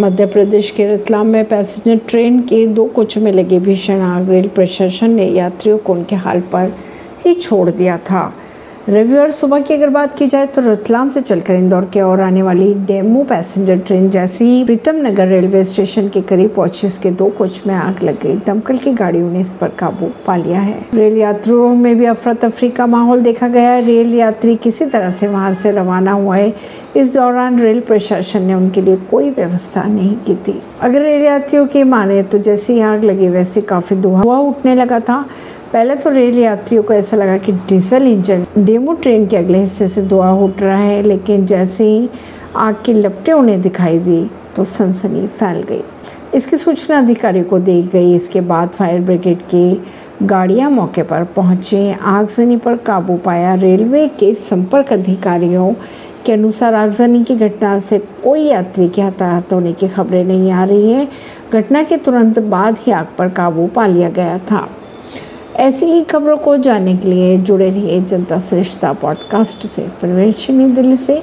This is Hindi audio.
मध्य प्रदेश के रतलाम में पैसेंजर ट्रेन के दो कोच में लगे भीषण आग, रेल प्रशासन ने यात्रियों को उनके हाल पर ही छोड़ दिया था। रविवार सुबह की अगर बात की जाए तो रतलाम से चलकर इंदौर के और आने वाली डेमो पैसेंजर ट्रेन जैसी ही प्रीतम नगर रेलवे स्टेशन के करीब पहुँची, उसके दो कोच में आग लग गई। दमकल की गाड़ियों ने इस पर काबू पा लिया है। रेल यात्रियों में भी अफरा तफरी का माहौल देखा गया है। रेल यात्री किसी तरह से वहाँ से रवाना हुआ है। इस दौरान रेल प्रशासन ने उनके लिए कोई व्यवस्था नहीं की थी। अगर रेल यात्रियों की माने तो जैसे ही आग लगी, वैसे काफ़ी धुआँ उठने लगा था। पहले तो रेल यात्रियों को ऐसा लगा कि डीजल इंजन, डेमो ट्रेन के अगले हिस्से से धुआँ उठ रहा है, लेकिन जैसे ही आग की लपटें उन्हें दिखाई दी तो सनसनी फैल गई। इसकी सूचना अधिकारी को दी गई। इसके बाद फायर ब्रिगेड की गाड़ियाँ मौके पर पहुँची। आगजनी पर काबू पाया रेलवे के संपर्क अधिकारियों के अनुसार आगजनी की घटना से कोई यात्री के हताहत होने की खबरें नहीं आ रही है। घटना के तुरंत बाद ही आग पर काबू पा लिया गया था। ऐसी ही खबरों को जानने के लिए जुड़े रहिए जनता श्रेष्ठता पॉडकास्ट से। परवेश दिल्ली से।